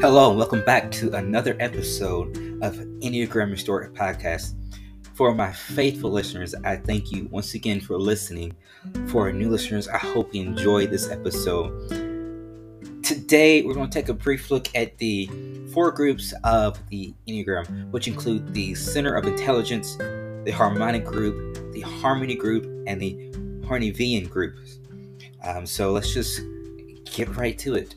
Hello, and welcome back to another episode of Enneagram Restored Podcast. For my faithful listeners, I thank you once again for listening. For our new listeners, I hope you enjoyed this episode. Today, we're going to take a brief look at the four groups of the Enneagram, which include the Center of Intelligence, the Harmonic Group, the Harmony Group, and the Hornevian Group. Um, so let's just get right to it.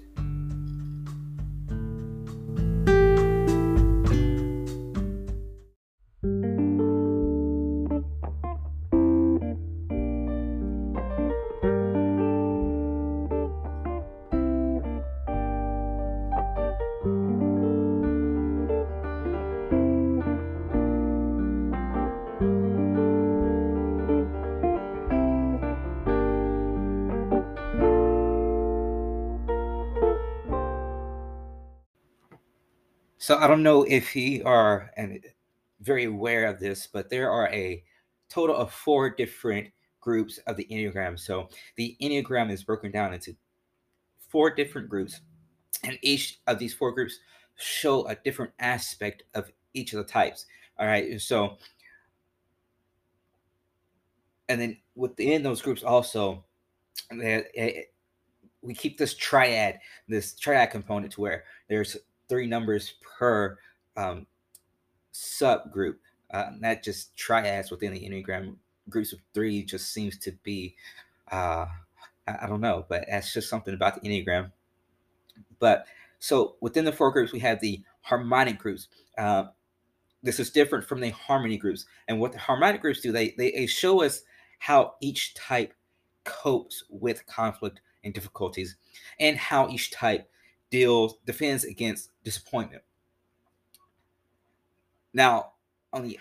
So I don't know if you are and eh, very aware of this, but there are a total of four different groups of the Enneagram. So the Enneagram is broken down into four different groups, and each of these four groups show a different aspect of each of the types. All right. So and then within those groups also eh, we keep this triad, this triad component to where there's three numbers per um, subgroup. Uh, not just triads within the Enneagram. Groups of three just seems to be, uh, I, I don't know, but that's just something about the Enneagram. But so within the four groups, we have the harmonic groups. Uh, this is different from the harmony groups. And what the harmonic groups do, they, they show us how each type copes with conflict and difficulties and how each type deals defends against disappointment. Now, on the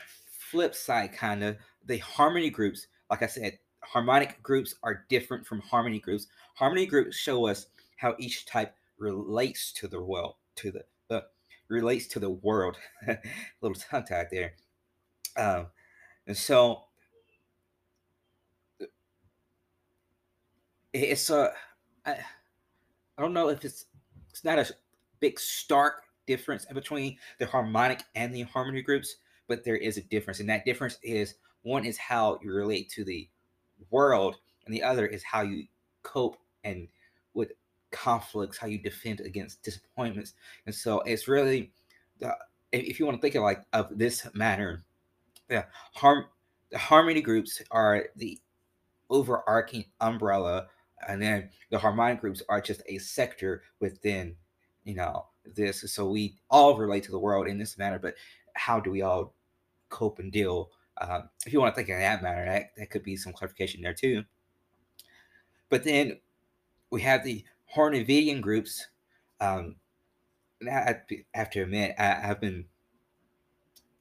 flip side, kind of the harmony groups, like I said, harmonic groups are different from harmony groups. Harmony groups show us how each type relates to the world, to the, the relates to the world. little tongue tied there. Um, and so it's a I, I don't know if it's it's not a big stark difference between the harmonic and the harmony groups, but there is a difference. And that difference is one is how you relate to the world, and the other is how you cope and with conflicts, how you defend against disappointments. And so it's really the if you want to think of like of this manner, the harm the harmony groups are the overarching umbrella and then the harmonic groups are just a sector within you know this so we all relate to the world in this manner but how do we all cope and deal um, if you want to think in that manner that, that could be some clarification there too. But then we have the Hornevian groups um, I have to admit I, have been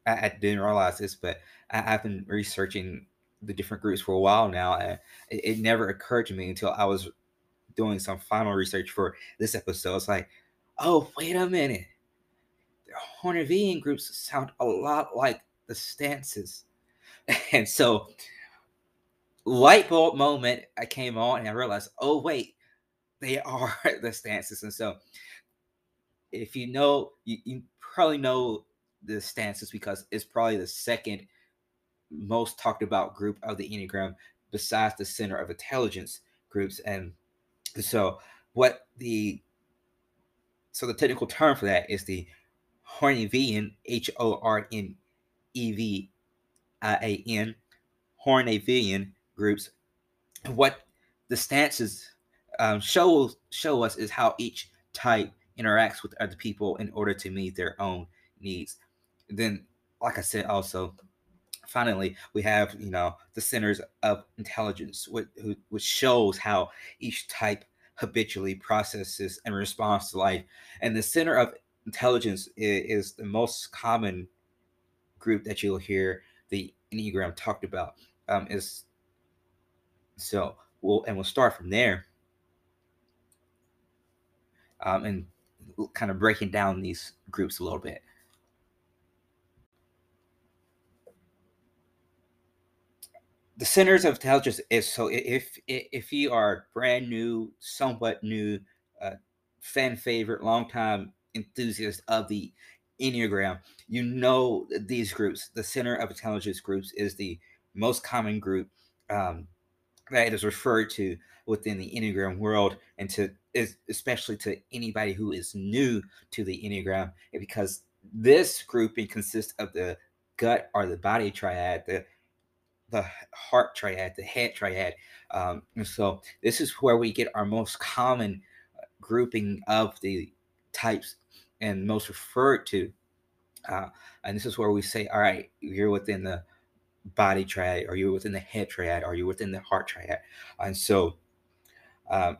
I, I, didn't realize this but I, have been researching the different groups for a while now. And it, it never occurred to me until I was doing some final research for this episode. It's like, oh, wait a minute. The Hornevian groups sound a lot like the stances. And so, light bulb moment, I came on and I realized, oh, wait, they are the stances. And so, if you know, you, you probably know the stances because it's probably the second most talked about group of the Enneagram besides the center of intelligence groups. And so what the so the technical term for that is the Hornevian, H O R N E V I A N, Hornevian groups. What the stances um, show show us is how each type interacts with other people in order to meet their own needs. Then, like I said, also finally we have you know the centers of intelligence which, which shows how each type habitually processes and responds to life. And the center of intelligence is, is the most common group that you'll hear the enneagram talked about um, is so we'll and we'll start from there. Um, and kind of breaking down these groups a little bit the centers of intelligence is so if if you are brand new, somewhat new, uh, fan favorite, long time enthusiast of the Enneagram, you know these groups. The Center of Intelligence groups is the most common group um, that is referred to within the Enneagram world, and to especially to anybody who is new to the Enneagram, because this grouping consists of the gut or the body triad, the the heart triad, the head triad. Um, so this is where we get our most common uh, grouping of the types and most referred to. Uh, and this is where we say, all right, you're within the body triad, or you're within the head triad, or you're within the heart triad. And so um,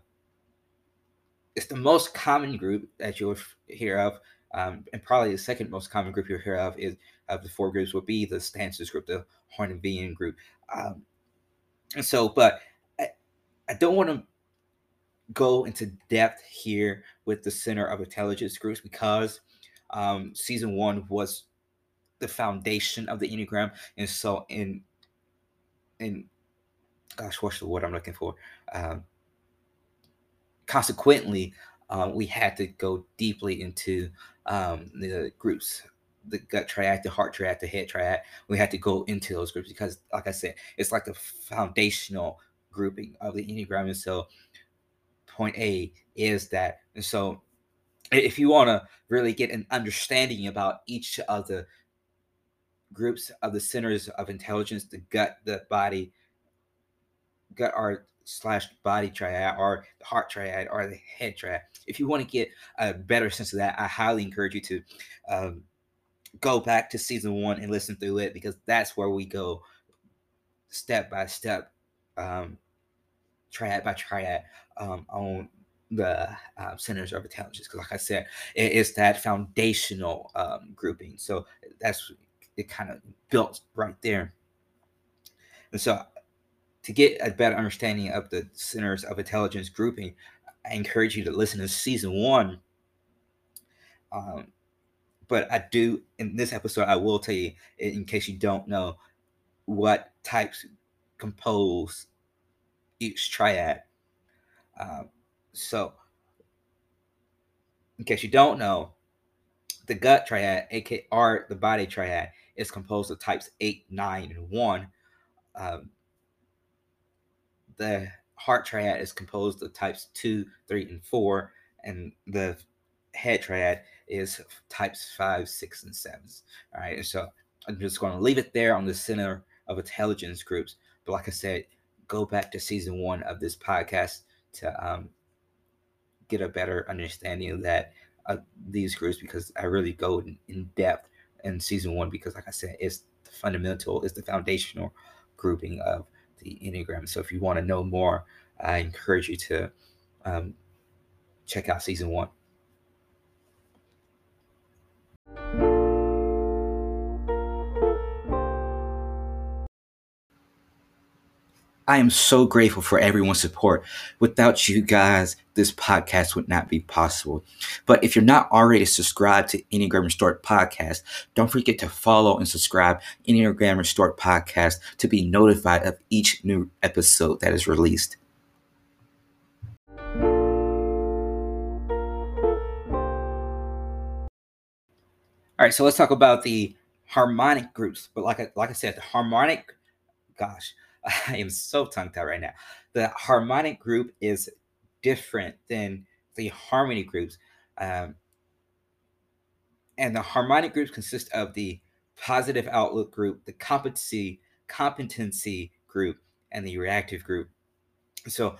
it's the most common group that you'll hear of. Um, and probably the second most common group you'll hear of is of the four groups would be the stances group, the Hornevian group. Um, and so, but I, I don't want to go into depth here with the Center of Intelligence groups because um, season one was the foundation of the Enneagram, and so in in gosh, what's the word I'm looking for? Um, consequently, uh, we had to go deeply into um, the groups the gut triad, the heart triad, the head triad. We had to go into those groups because, like I said, it's like the foundational grouping of the Enneagram. And so, point A is that. And so, if you want to really get an understanding about each of the groups of the centers of intelligence, the gut, the body, gut art slash body triad, or the heart triad, or the head triad. If you want to get a better sense of that, I highly encourage you to um, go back to season one and listen through it because that's where we go step by step, um, triad by triad um, on the uh, centers of intelligence. Because, like I said, it is that foundational um, grouping. So that's it, kind of built right there. And so, to get a better understanding of the centers of intelligence grouping, I encourage you to listen to season one. Um, but I do in this episode I will tell you in case you don't know what types compose each triad. Um, so, in case you don't know, the gut triad, aka or the body triad, is composed of types eight, nine, and one. Um, the heart triad is composed of types two, three, and four, and the head triad is types five, six, and sevens. All right. And so I'm just going to leave it there on the center of intelligence groups. But like I said, go back to season one of this podcast to um, get a better understanding of that of these groups because I really go in, in depth in season one because, like I said, it's the fundamental, it's the foundational grouping of the Enneagram. So if you want to know more, I encourage you to um, check out season one. I am so grateful for everyone's support. Without you guys, this podcast would not be possible. But if you're not already subscribed to Enneagram Restored Podcast, don't forget to follow and subscribe Enneagram Restored Podcast to be notified of each new episode that is released. Right, so let's talk about the harmonic groups. But like I, like I said, the harmonic, gosh, I am so tongue tied right now. The harmonic group is different than the harmony groups. Um, and the harmonic groups consist of the positive outlook group, the competency competency group, and the reactive group. So,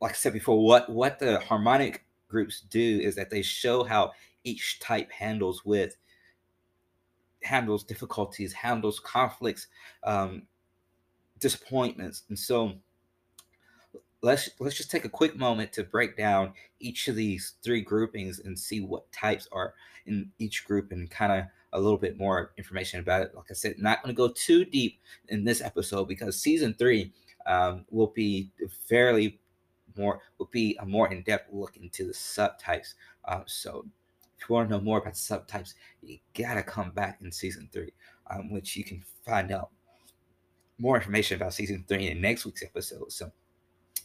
like I said before, what what the harmonic groups do is that they show how each type handles with handles difficulties, handles conflicts, um, disappointments. And so let's let's just take a quick moment to break down each of these three groupings and see what types are in each group and kind of a little bit more information about it. Like I said, not going to go too deep in this episode because season three um, will be fairly more will be a more in-depth look into the subtypes. Uh, so if you want to know more about subtypes, you gotta come back in season three, um, which you can find out more information about season three in next week's episode. So,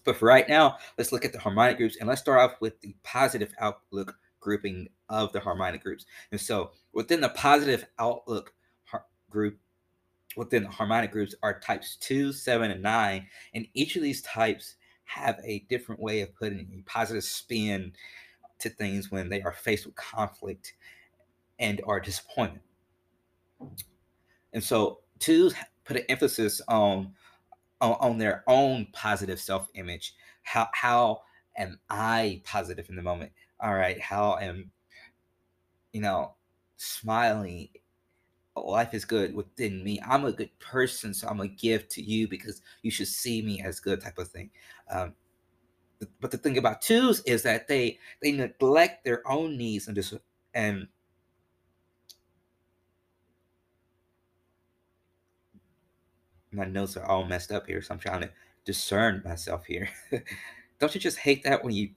but for right now, let's look at the harmonic groups and let's start off with the positive outlook grouping of the harmonic groups. And so within the positive outlook group, within the harmonic groups are types two, seven, and nine. And each of these types have a different way of putting a positive spin to things when they are faced with conflict and are disappointed. And so twos put an emphasis on on, on their own positive self-image. How how am I positive in the moment? All right, how am you know smiling life is good within me. I'm a good person, so I'm a gift to you because you should see me as good, type of thing. Um, but the thing about twos is that they they neglect their own needs and this and my notes are all messed up here, so I'm trying to discern myself here. Don't you just hate that when you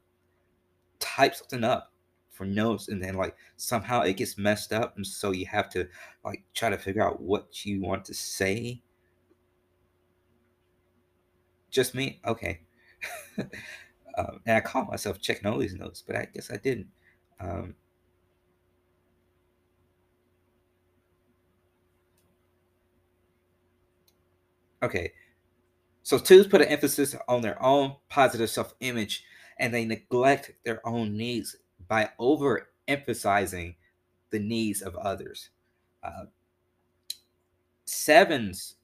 type something up for notes and then like somehow it gets messed up and so you have to like try to figure out what you want to say? Just me? Okay. um, and I caught myself checking all these notes, but I guess I didn't. Um, okay, so twos put an emphasis on their own positive self-image, and they neglect their own needs by overemphasizing the needs of others. Uh, sevens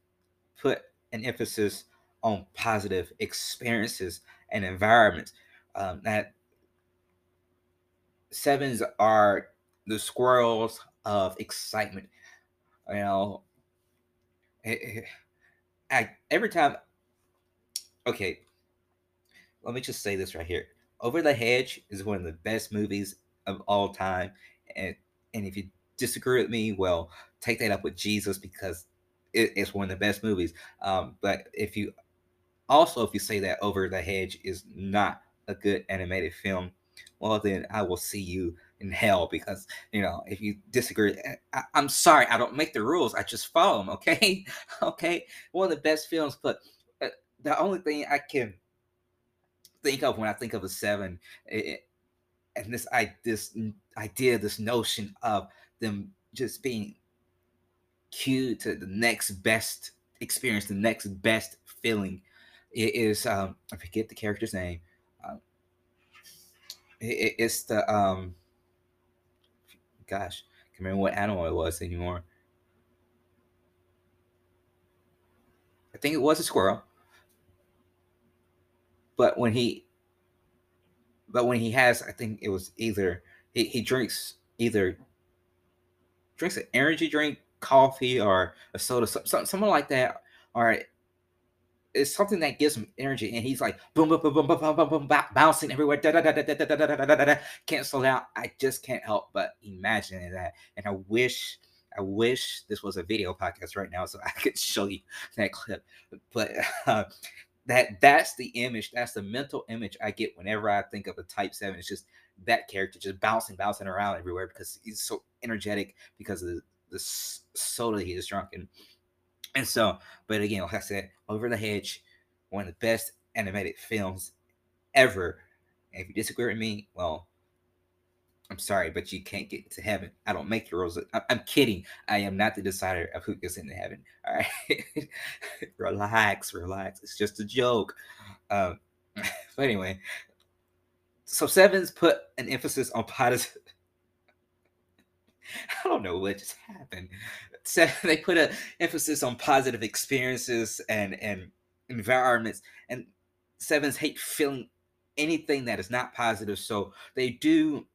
put an emphasis on positive experiences and environments. Um, that sevens are the squirrels of excitement. You know, it, it, I, every time. Okay, let me just say this right here. Over the Hedge is one of the best movies of all time, and and if you disagree with me, well, take that up with Jesus because it, it's one of the best movies. Um, but if you also, if you say that Over the Hedge is not a good animated film, well, then I will see you in hell because, you know, if you disagree, eh, I, am sorry, I don't make the rules, I just follow them, okay? okay? One of the best films, but uh, the only thing I can think of when I think of a seven, it, and this I this idea, this notion of them just being cued to the next best experience, the next best feeling it is um, I forget the character's name. Um, it, it's the um, gosh, I can't remember what animal it was anymore. I think it was a squirrel. But when he, but when he has, I think it was either he, he drinks either drinks an energy drink, coffee, or a soda, something, something like that, or it's something that gives him energy, and he's like boom, boom, boom, boom, boom, boom, boom, boom, bouncing everywhere. Da, da, da, da, da, da, da, da, da, da, Can't slow down. I just can't help but imagine that, and I wish. I wish this was a video podcast right now so I could show you that clip. But uh, that that's the image, that's the mental image I get whenever I think of a type seven. It's just that character just bouncing, bouncing around everywhere because he's so energetic because of the, the soda he is drunk. And and so, but again, like I said, Over the Hedge, one of the best animated films ever. And if you disagree with me, well, I'm sorry, but you can't get to heaven. I don't make the rules. I'm kidding. I am not the decider of who gets into heaven. All right, relax, relax. It's just a joke. Um, but anyway, so sevens put an emphasis on positive. I don't know what just happened. So they put an emphasis on positive experiences and and environments, and sevens hate feeling anything that is not positive. So they do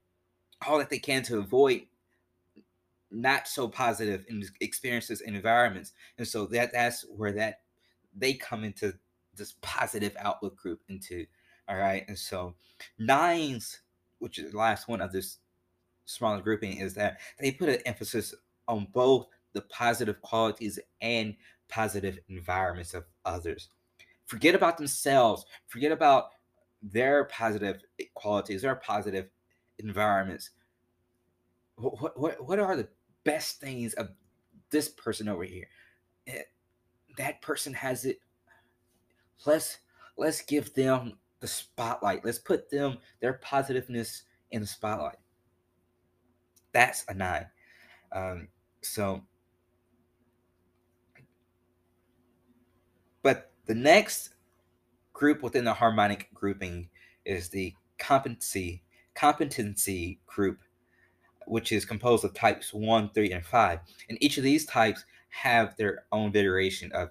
all that they can to avoid not so positive experiences and environments. And so that that's where that they come into this positive outlook group into. All right. And so nines, which is the last one of this smaller grouping, is that they put an emphasis on both the positive qualities and positive environments of others. Forget about themselves. Forget about their positive qualities, their positive environments. What, what, what are the best things of this person over here? Eh, that person has it. Let's let's give them the spotlight. Let's put them their positiveness in the spotlight. That's a nine. Um, so, but the next group within the harmonic grouping is the competency competency group, which is composed of types one, three, and five. And each of these types have their own variation of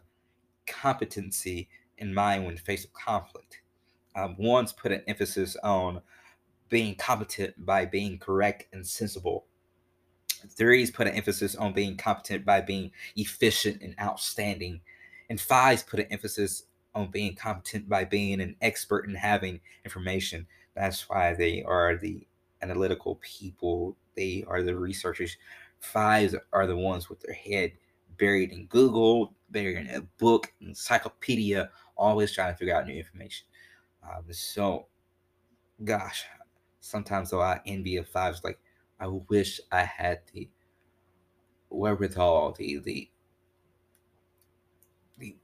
competency in mind when faced with conflict. Um, one's put an emphasis on being competent by being correct and sensible. Threes put an emphasis on being competent by being efficient and outstanding. And fives put an emphasis on being competent by being an expert and having information. That's why they are the analytical people, they are the researchers. Fives are the ones with their head buried in Google, buried in a book, encyclopedia, always trying to figure out new information. Um, so, gosh, sometimes though I envy a fives. Like, I wish I had the wherewithal, the the the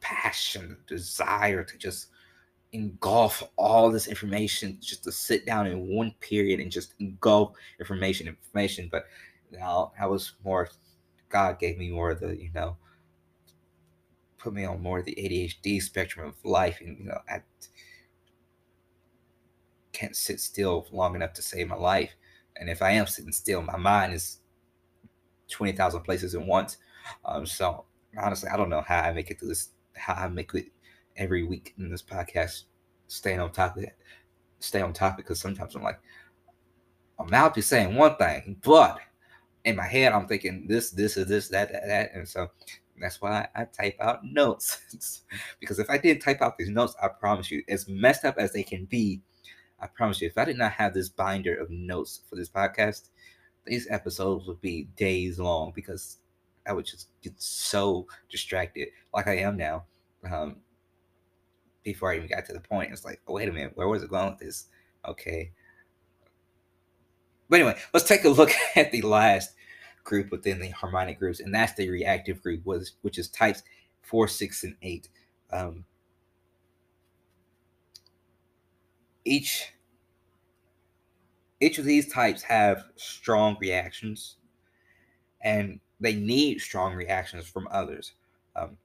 passion, desire to just engulf all this information, just to sit down in one period and just engulf information, information. But now I was more. God gave me more of the, you know, put me on more of the ADHD spectrum of life, and you know, I can't sit still long enough to save my life. And if I am sitting still, my mind is twenty thousand places at once. Um, so honestly, I don't know how I make it through this. How I make it every week in this podcast, staying on top of it, stay on topic. Because sometimes I'm like, I'm out to saying one thing, but in my head I'm thinking this, this, is this, that, that, that, and so that's why I type out notes. because if I didn't type out these notes, I promise you, as messed up as they can be, I promise you, if I did not have this binder of notes for this podcast, these episodes would be days long because I would just get so distracted, like I am now. Um, before I even got to the point, it's like, oh, wait a minute, where was it going with this? Okay. But anyway, let's take a look at the last group within the harmonic groups, and that's the reactive group, which is types four, six, and eight. Um, each each of these types have strong reactions and they need strong reactions from others um,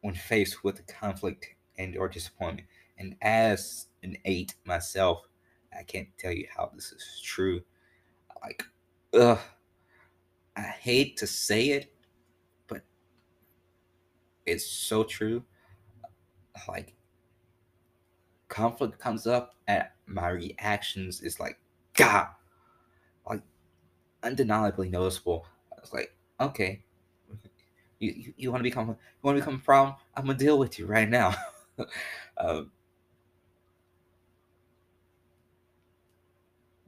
when faced with a conflict and or disappointment. And as an eight myself i can't tell you how this is true. Like ugh, i hate to say it but it's so true. Like conflict comes up and my reactions is like god like undeniably noticeable. It's like okay. You, you, you want to become you want to become a problem? I'm gonna deal with you right now. Um,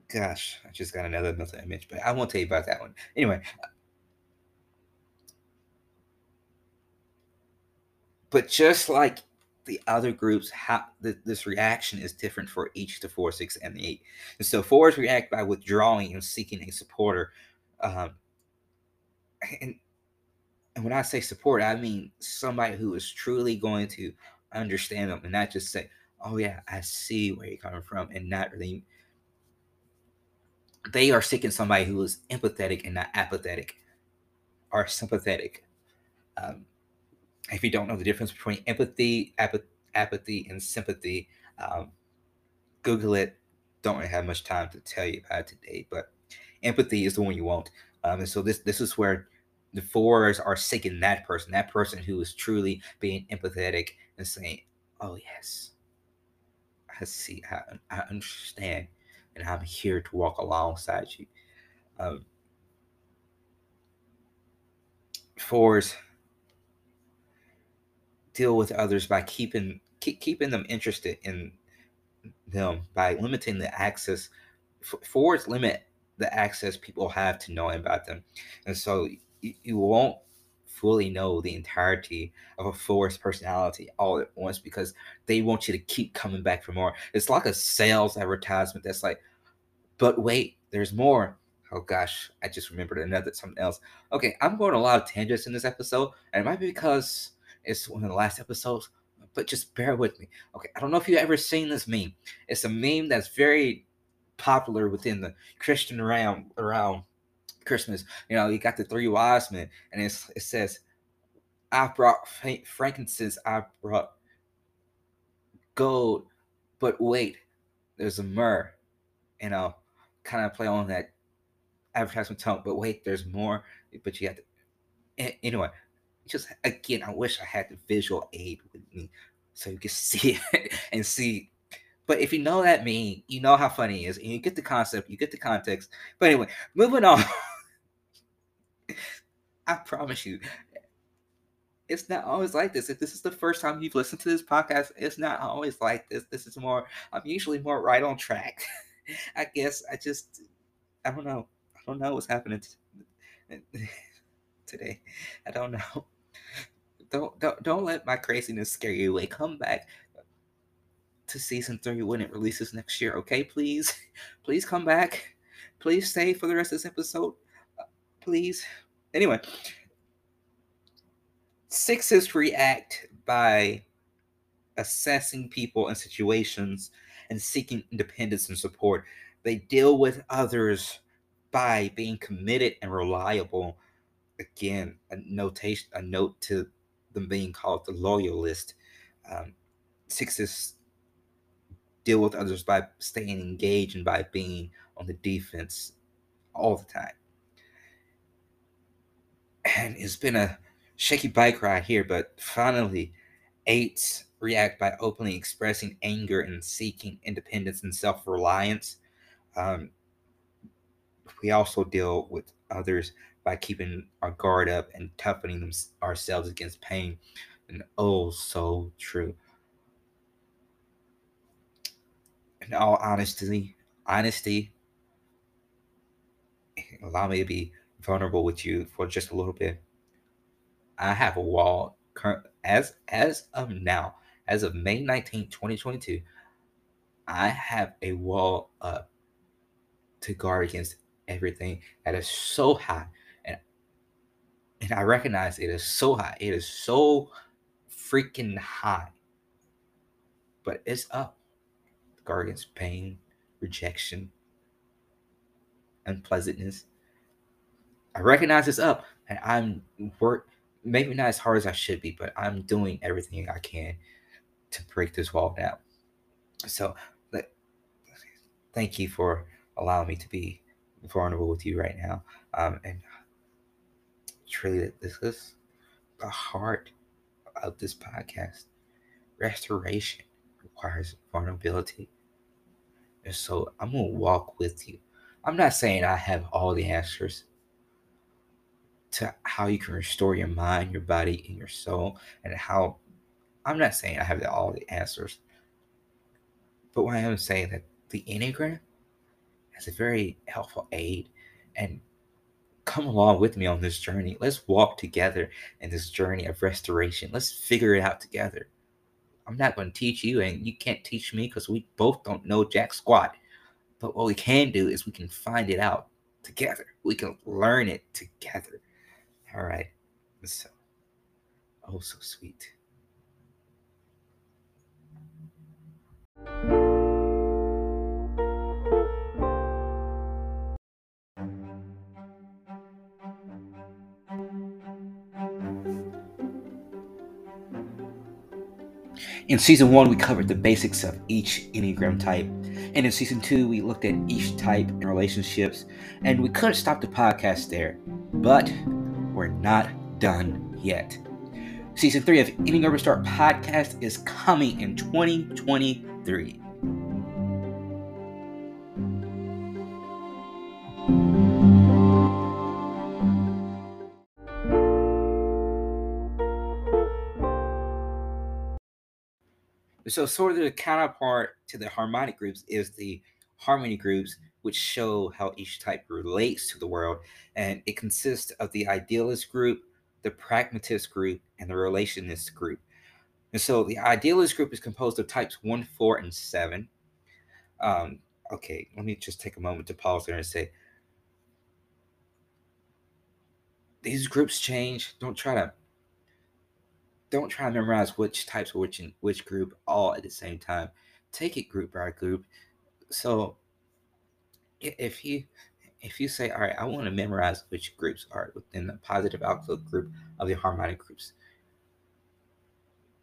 gosh i just got another mental image but i won't tell you about that one. Anyway but just like the other groups how th- this reaction is different for each the four six and the eight. And so fours react by withdrawing and seeking a supporter um, and and when i say support i mean somebody who is truly going to understand them and not just say oh yeah i see where you're coming from and not really they are seeking somebody who is empathetic and not apathetic or sympathetic um, if you don't know the difference between empathy, ap- apathy, and sympathy, um, Google it. Don't really have much time to tell you about it today, but empathy is the one you want. Um, and so this this is where the fours are seeking that person, that person who is truly being empathetic and saying, "Oh yes, I see, I, I understand, and I'm here to walk alongside you." Um, fours deal with others by keeping keep, keeping them interested in them by limiting the access fours limit the access people have to knowing about them. And so you, you won't fully know the entirety of a force personality all at once because they want you to keep coming back for more. It's like a sales advertisement that's like but wait there's more. Oh gosh i just remembered another something else. Okay i'm going a lot of tangents in this episode and it might be because it's one of the last episodes, but just bear with me. Okay, I don't know if you've ever seen this meme. It's a meme that's very popular within the Christian realm around Christmas. You know, you got the three wise men, and it says, I brought frankincense, I brought gold, but wait, there's a myrrh. You know, kind of play on that advertisement tone, but wait, there's more. But you have to, anyway, just again, I wish I had the visual aid with me so you can see it and see. But if you know that meme, you know how funny it is, and you get the concept, you get the context. But anyway, moving on. I promise you, it's not always like this. If this is the first time you've listened to this podcast, it's not always like this. This is more, I'm usually more right on track. I guess I just, I don't know. I don't know what's happening today. I don't know. Don't, don't, don't let my craziness scare you away. Come back to season three when it releases next year, okay? Please, please come back. Please stay for the rest of this episode. Uh, please. Anyway, sixes react by assessing people and situations and seeking independence and support. They deal with others by being committed and reliable. Again, a notation, a note to them being called the loyalist. Um, sixes deal with others by staying engaged and by being on the defense all the time. And it's been a shaky bike ride here, but finally, eights react by openly expressing anger and seeking independence and self reliance. Um, we also deal with others by keeping our guard up and toughening them, ourselves against pain. And oh, so true. In all honesty, honesty, allow me to be vulnerable with you for just a little bit. I have a wall current as as of now, as of May 19, 2022, I have a wall up to guard against everything that is so high. And I recognize it is so high. It is so freaking high. But it's up. Guard pain, rejection, unpleasantness. I recognize it's up and I'm work maybe not as hard as I should be, but I'm doing everything I can to break this wall down. So, thank you for allowing me to be vulnerable with you right now. Um, and truly, this is the heart of this podcast. Restoration requires vulnerability. And so I'm to walk with you. I'm not saying I have all the answers to how you can restore your mind, your body, and your soul, and how I'm not saying I have all the answers, but what I am saying that the Enneagram is a very helpful aid and come along with me on this journey. Let's walk together in this journey of restoration. Let's figure it out together. I'm not going to teach you, and you can't teach me because we both don't know jack squat. But what we can do is we can find it out together. We can learn it together. All right. So, oh, so sweet. In season one, we covered the basics of each Enneagram type. And in season two, we looked at each type and relationships. And we could stopped the podcast there. But we're not done yet. Season 3 of Enneagram Restored podcast is coming in 2023. So, sort of the counterpart to the harmonic groups is the harmony groups, which show how each type relates to the world. And it consists of the idealist group, the pragmatist group, and the relationist group. And so the idealist group is composed of types one, four, and seven. Um, okay, let me just take a moment to pause there and say these groups change. Don't try to don't try to memorize which types of which in which group all at the same time. Take it group by group. So if you if you say, all right, I want to memorize which groups are within the positive outlook group of the harmonic groups,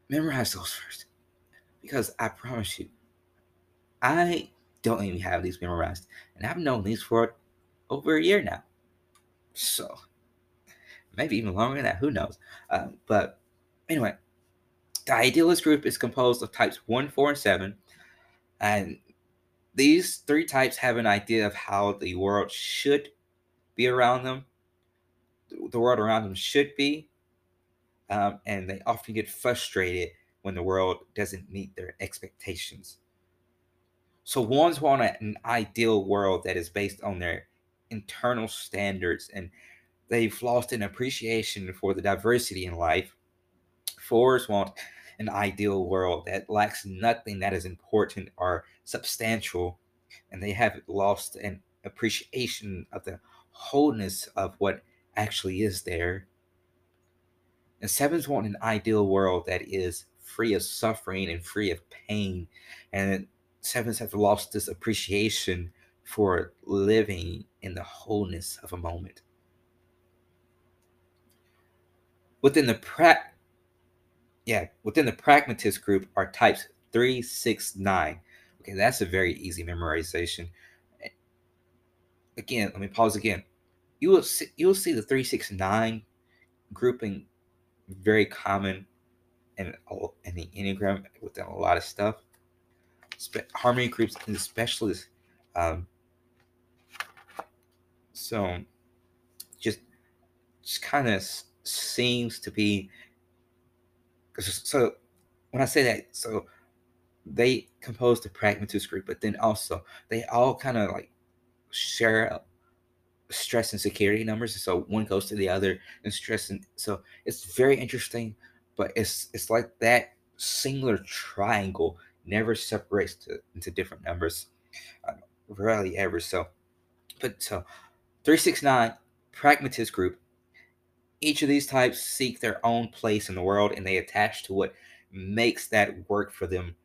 memorize those first. Because I promise you, I don't even have these memorized. And I've known these for over a year now. So maybe even longer than that, who knows? Uh, but anyway, the idealist group is composed of types 1, 4, and 7. And these three types have an idea of how the world should be around them, the world around them should be, um, and they often get frustrated when the world doesn't meet their expectations. So ones want an ideal world that is based on their internal standards and they've lost an appreciation for the diversity in life. Fours want an ideal world that lacks nothing that is important or substantial, and they have lost an appreciation of the wholeness of what actually is there. And sevens want an ideal world that is free of suffering and free of pain. And sevens have lost this appreciation for living in the wholeness of a moment. Within the pra- yeah, within the pragmatist group are types three, six, nine. Okay, that's a very easy memorization. Again, let me pause again. You will see, you will see the three, six, nine grouping very common in in the enneagram within a lot of stuff. Spe- harmony groups and specialists. Um, so, just just kind of seems to be so when I say that, so they compose the pragmatist group, but then also they all kind of like share stress and security numbers. So one goes to the other and stress and so it's very interesting, but it's it's like that singular triangle never separates to, into different numbers. Uh, rarely ever. So, but so 369 pragmatist group each of these types seek their own place in the world and they attach to what makes that work for them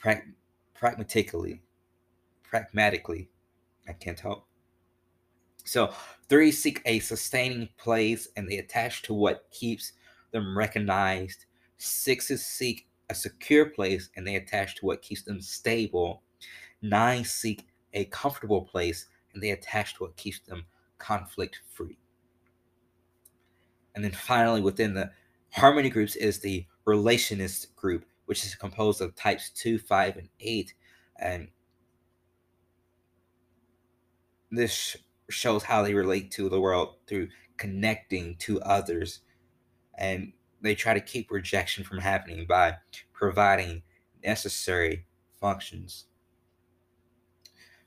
prag- pragmatically. Pragmatically. I can't talk. So, three seek a sustaining place and they attach to what keeps them recognized. Sixes seek a secure place and they attach to what keeps them stable. Nine seek a comfortable place and they attach to what keeps them conflict free. And then finally, within the harmony groups is the relationist group, which is composed of types 2, 5, and 8. And this shows how they relate to the world through connecting to others. And they try to keep rejection from happening by providing necessary functions.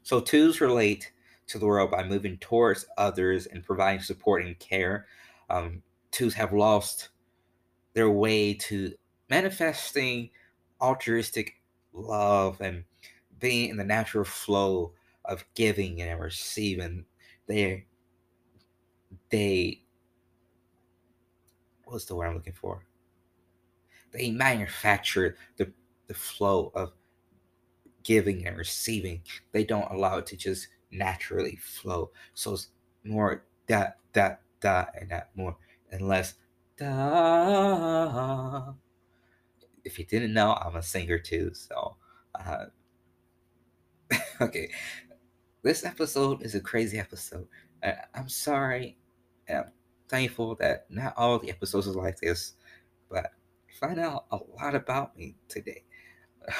So, twos relate to the world by moving towards others and providing support and care. Um, twos have lost their way to manifesting altruistic love and being in the natural flow of giving and receiving. They, they, what's the word I'm looking for? They manufacture the, the flow of giving and receiving. They don't allow it to just naturally flow. So it's more that, that, that, and that more unless da. If you didn't know, I'm a singer too. So, uh, okay, this episode is a crazy episode. I, I'm sorry. and I'm thankful that not all the episodes are like this, but find out a lot about me today.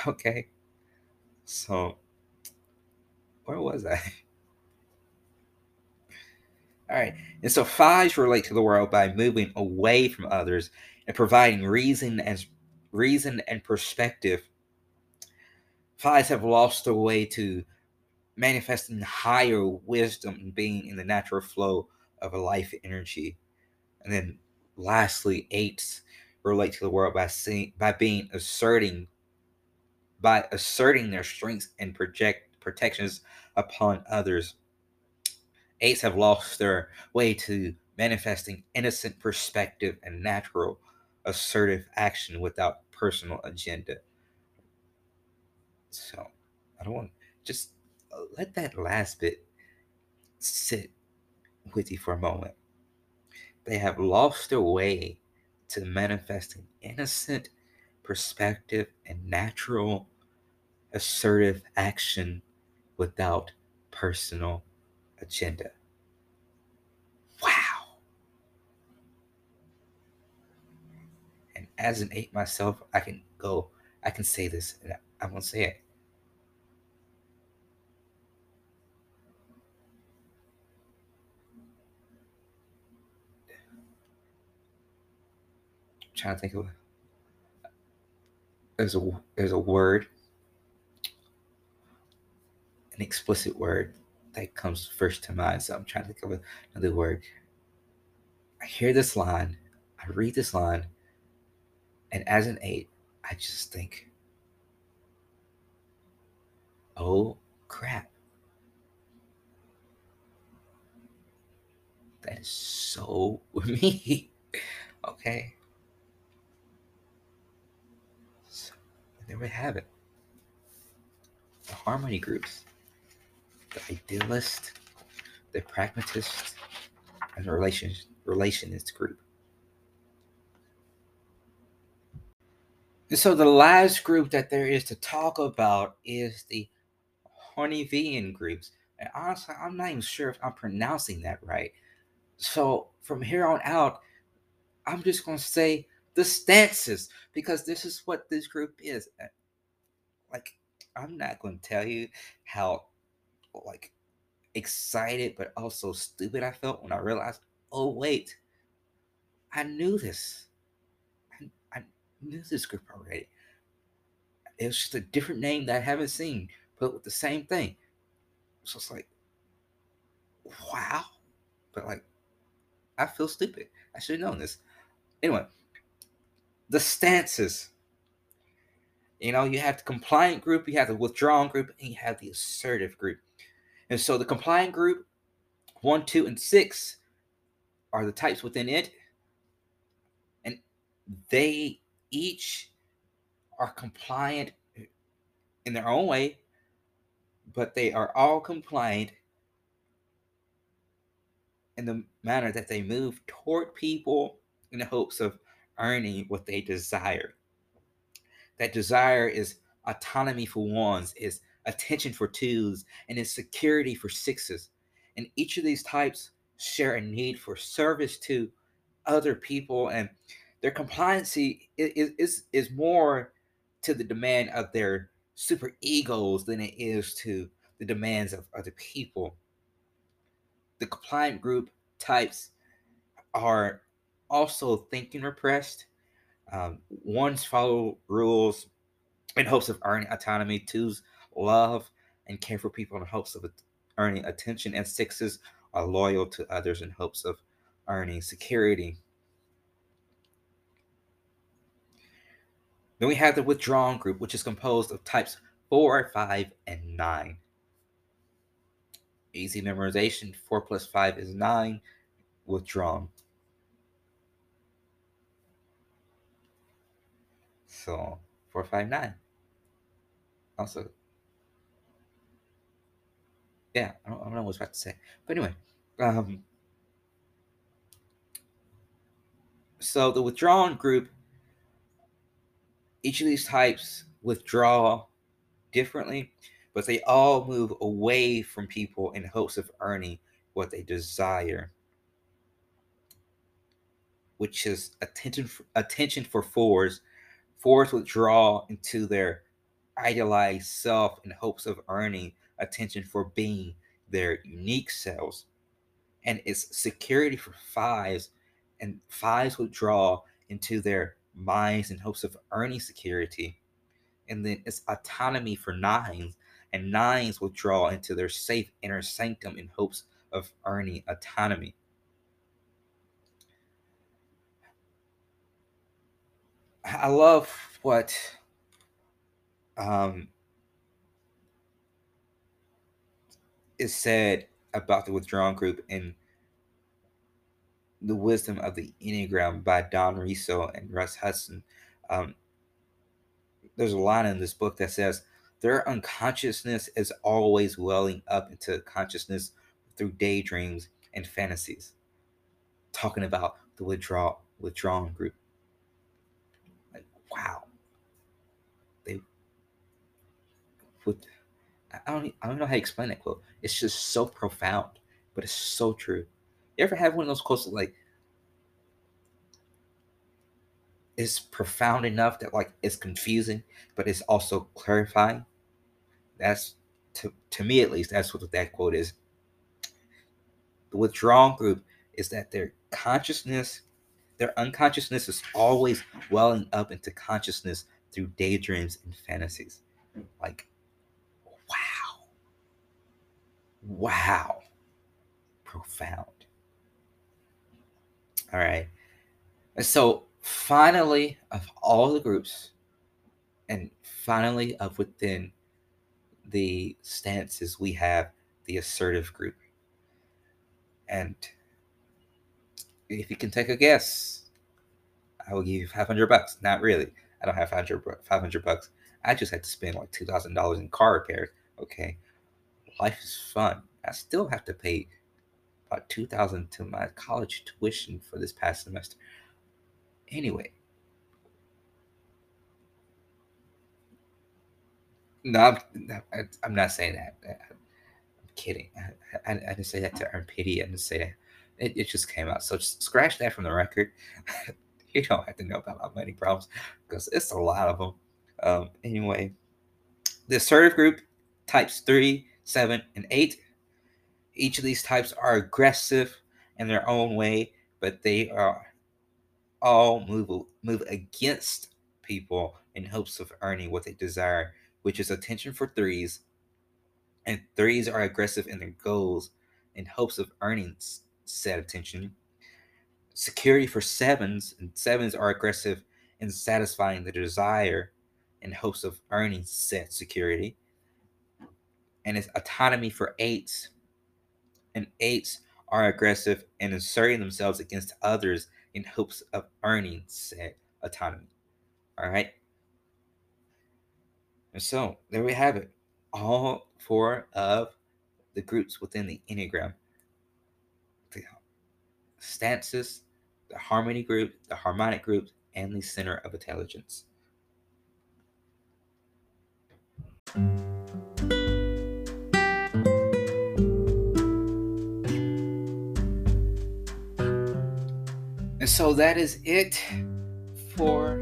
Okay, so where was I? All right. And so fives relate to the world by moving away from others and providing reason and reason and perspective. Fives have lost their way to manifesting higher wisdom and being in the natural flow of a life energy. And then lastly, eights relate to the world by seeing by being asserting by asserting their strengths and project protections upon others Eights have lost their way to manifesting innocent perspective and natural assertive action without personal agenda. So I don't want just uh, let that last bit sit with you for a moment. They have lost their way to manifesting innocent perspective and natural assertive action without personal agenda. Wow. And as an eight myself, I can go, I can say this, and going to say it. Trying to think of there's a there's a word an explicit word that comes first to mind. So I'm trying to think of another word. I hear this line, I read this line, and as an eight, I just think, oh crap. That is so me. okay. So there we have it. The harmony groups the idealist, the pragmatist, and the relation, relationist group. And so the last group that there is to talk about is the Hornevian groups. And honestly, I'm not even sure if I'm pronouncing that right. So from here on out, I'm just going to say the stances because this is what this group is. Like, I'm not going to tell you how like excited but also stupid I felt when I realized, oh wait, I knew this. I, I knew this group already. It was just a different name that I haven't seen, but with the same thing. So it's like, wow. But like, I feel stupid. I should have known this. Anyway, the stances. You know, you have the compliant group, you have the withdrawn group, and you have the assertive group. And so the compliant group, one, two, and six are the types within it. And they each are compliant in their own way, but they are all compliant in the manner that they move toward people in the hopes of earning what they desire. That desire is autonomy for ones, is attention for twos, and insecurity for sixes. And each of these types share a need for service to other people, and their compliancy is, is, is more to the demand of their super egos than it is to the demands of other people. The compliant group types are also thinking repressed. Um, ones follow rules in hopes of earning autonomy. Twos love and care for people in hopes of earning attention, and sixes are loyal to others in hopes of earning security. Then we have the withdrawn group, which is composed of types 4, 5, and 9. Easy memorization 4 plus 5 is 9. Withdrawn. So 4, 5, 9. Also yeah, I don't, I don't know what I was about to say. But anyway, um, so the withdrawn group, each of these types withdraw differently, but they all move away from people in hopes of earning what they desire, which is attention for, attention for fours. Fours withdraw into their idealized self in hopes of earning attention for being their unique selves. And it's security for fives, and fives will draw into their minds in hopes of earning security. And then it's autonomy for nines, and nines will draw into their safe inner sanctum in hopes of earning autonomy. I love what um, is said about the withdrawn group in the wisdom of the enneagram by don riso and russ hudson um, there's a line in this book that says their unconsciousness is always welling up into consciousness through daydreams and fantasies. Talking about the withdrawal withdrawn group. Like, wow. They would I don't I don't know how to explain that quote. It's just so profound, but it's so true. You ever have one of those quotes that, like it's profound enough that like it's confusing, but it's also clarifying? That's to to me at least, that's what that quote is. The withdrawn group is that their consciousness, their unconsciousness is always welling up into consciousness through daydreams and fantasies. Like, wow. Wow. Profound. All right. So finally, of all the groups, and finally, of within the stances, we have the assertive group. And if you can take a guess, I will give you 500 bucks. Not really. I don't have 500, 500 bucks. I just had to spend like $2,000 in car repairs. Okay. Life is fun. I still have to pay about 2000 to my college tuition for this past semester. Anyway. No, I'm, I'm not saying that. I'm kidding. I, I, didn't say that to earn pity. I didn't say that. It, it just came out. So just scratch that from the record. you don't have to know about my money problems because it's a lot of them. Um, anyway, the assertive group, types three, seven, and eight. Each of these types are aggressive in their own way, but they are all move move against people in hopes of earning what they desire, which is attention for threes. And threes are aggressive in their goals in hopes of earning said attention. Security for sevens, and sevens are aggressive in satisfying the desire in hopes of earning said security. And it's autonomy for eights, and eights are aggressive and asserting themselves against others in hopes of earning said autonomy. All right. And so there we have it. All four of the groups within the Enneagram the stances, the harmony group, the harmonic group, and the center of intelligence. So that is it for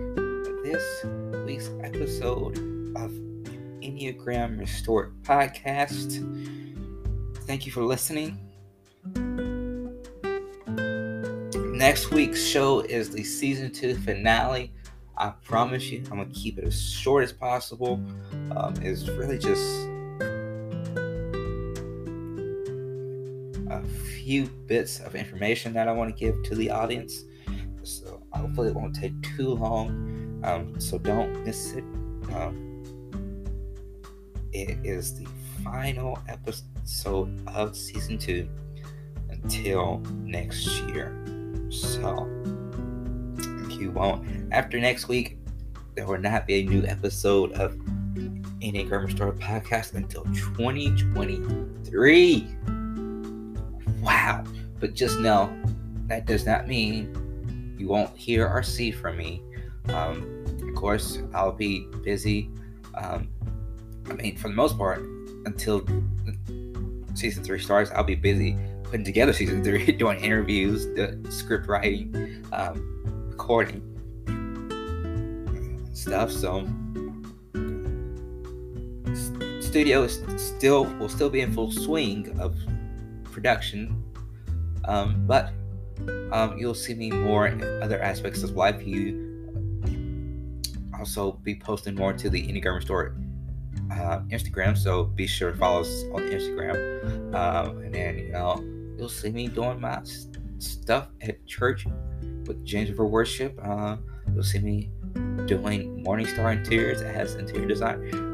this week's episode of the Enneagram Restored podcast. Thank you for listening. Next week's show is the season two finale. I promise you, I'm gonna keep it as short as possible. Um, it's really just a few bits of information that I want to give to the audience. Hopefully it won't take too long. Um, so don't miss it. Um, it is the final episode of season two until next year. So if you won't. After next week, there will not be a new episode of Enneagram Restored podcast until 2023. Wow. But just know that does not mean you won't hear or see from me. Um, of course, I'll be busy. Um, I mean, for the most part, until season three starts, I'll be busy putting together season three, doing interviews, the script writing, um, recording stuff. So, studio is still will still be in full swing of production, um, but um, you'll see me more in other aspects of life. You also be posting more to the Enneagram Restored uh, Instagram, so be sure to follow us on Instagram. Um, and then you know you'll see me doing my stuff at church with Ginger Worship. Uh, you'll see me doing Morningstar Interiors as interior design.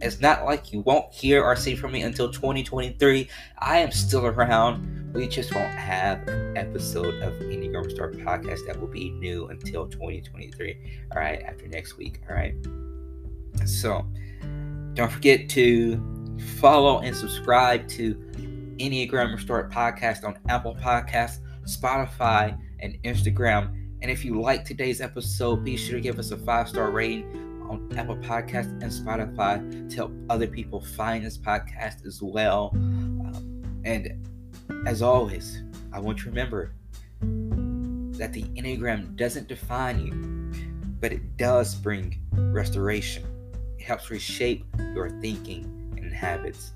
It's not like you won't hear or see from me until 2023. I am still around. We just won't have an episode of Enneagram Restored podcast that will be new until 2023. All right, after next week. All right. So don't forget to follow and subscribe to Enneagram Restored Podcast on Apple Podcasts, Spotify, and Instagram. And if you like today's episode, be sure to give us a five star rating on Apple Podcasts and Spotify to help other people find this podcast as well. Um, and as always, I want you to remember that the Enneagram doesn't define you, but it does bring restoration. It helps reshape your thinking and habits.